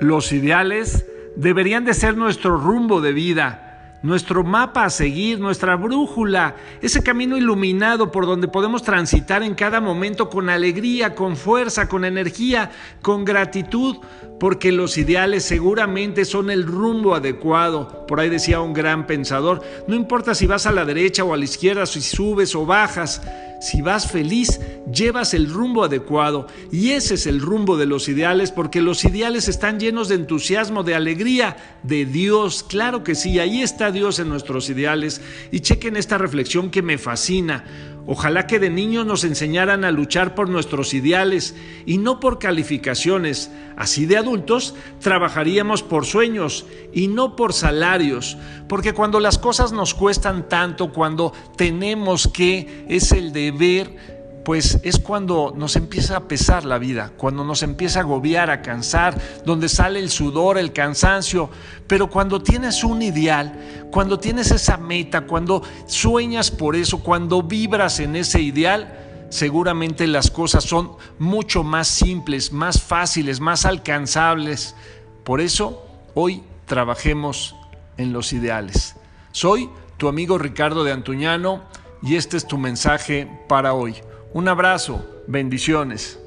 Los ideales deberían de ser nuestro rumbo de vida nuestro mapa a seguir, nuestra brújula, ese camino iluminado por donde podemos transitar en cada momento con alegría, con fuerza, con energía, con gratitud, porque los ideales seguramente son el rumbo adecuado. Por ahí decía un gran pensador, no importa si vas a la derecha o a la izquierda, si subes o bajas, si vas feliz, llevas el rumbo adecuado. Y ese es el rumbo de los ideales, porque los ideales están llenos de entusiasmo, de alegría, de Dios. Claro que sí, ahí está Dios en nuestros ideales. Y chequen esta reflexión que me fascina. Ojalá que de niños nos enseñaran a luchar por nuestros ideales y no por calificaciones. Así de adultos trabajaríamos por sueños y no por salarios. Porque cuando las cosas nos cuestan tanto, cuando tenemos que, es el deber, pues es cuando nos empieza a pesar la vida, cuando nos empieza a agobiar, a cansar, donde sale el sudor, el cansancio. Pero cuando tienes un ideal, cuando tienes esa meta, cuando sueñas por eso, cuando vibras en ese ideal, seguramente las cosas son mucho más simples, más fáciles, más alcanzables. Por eso, hoy trabajemos en los ideales. Soy tu amigo Ricardo de Antuñano y este es tu mensaje para hoy. Un abrazo, bendiciones.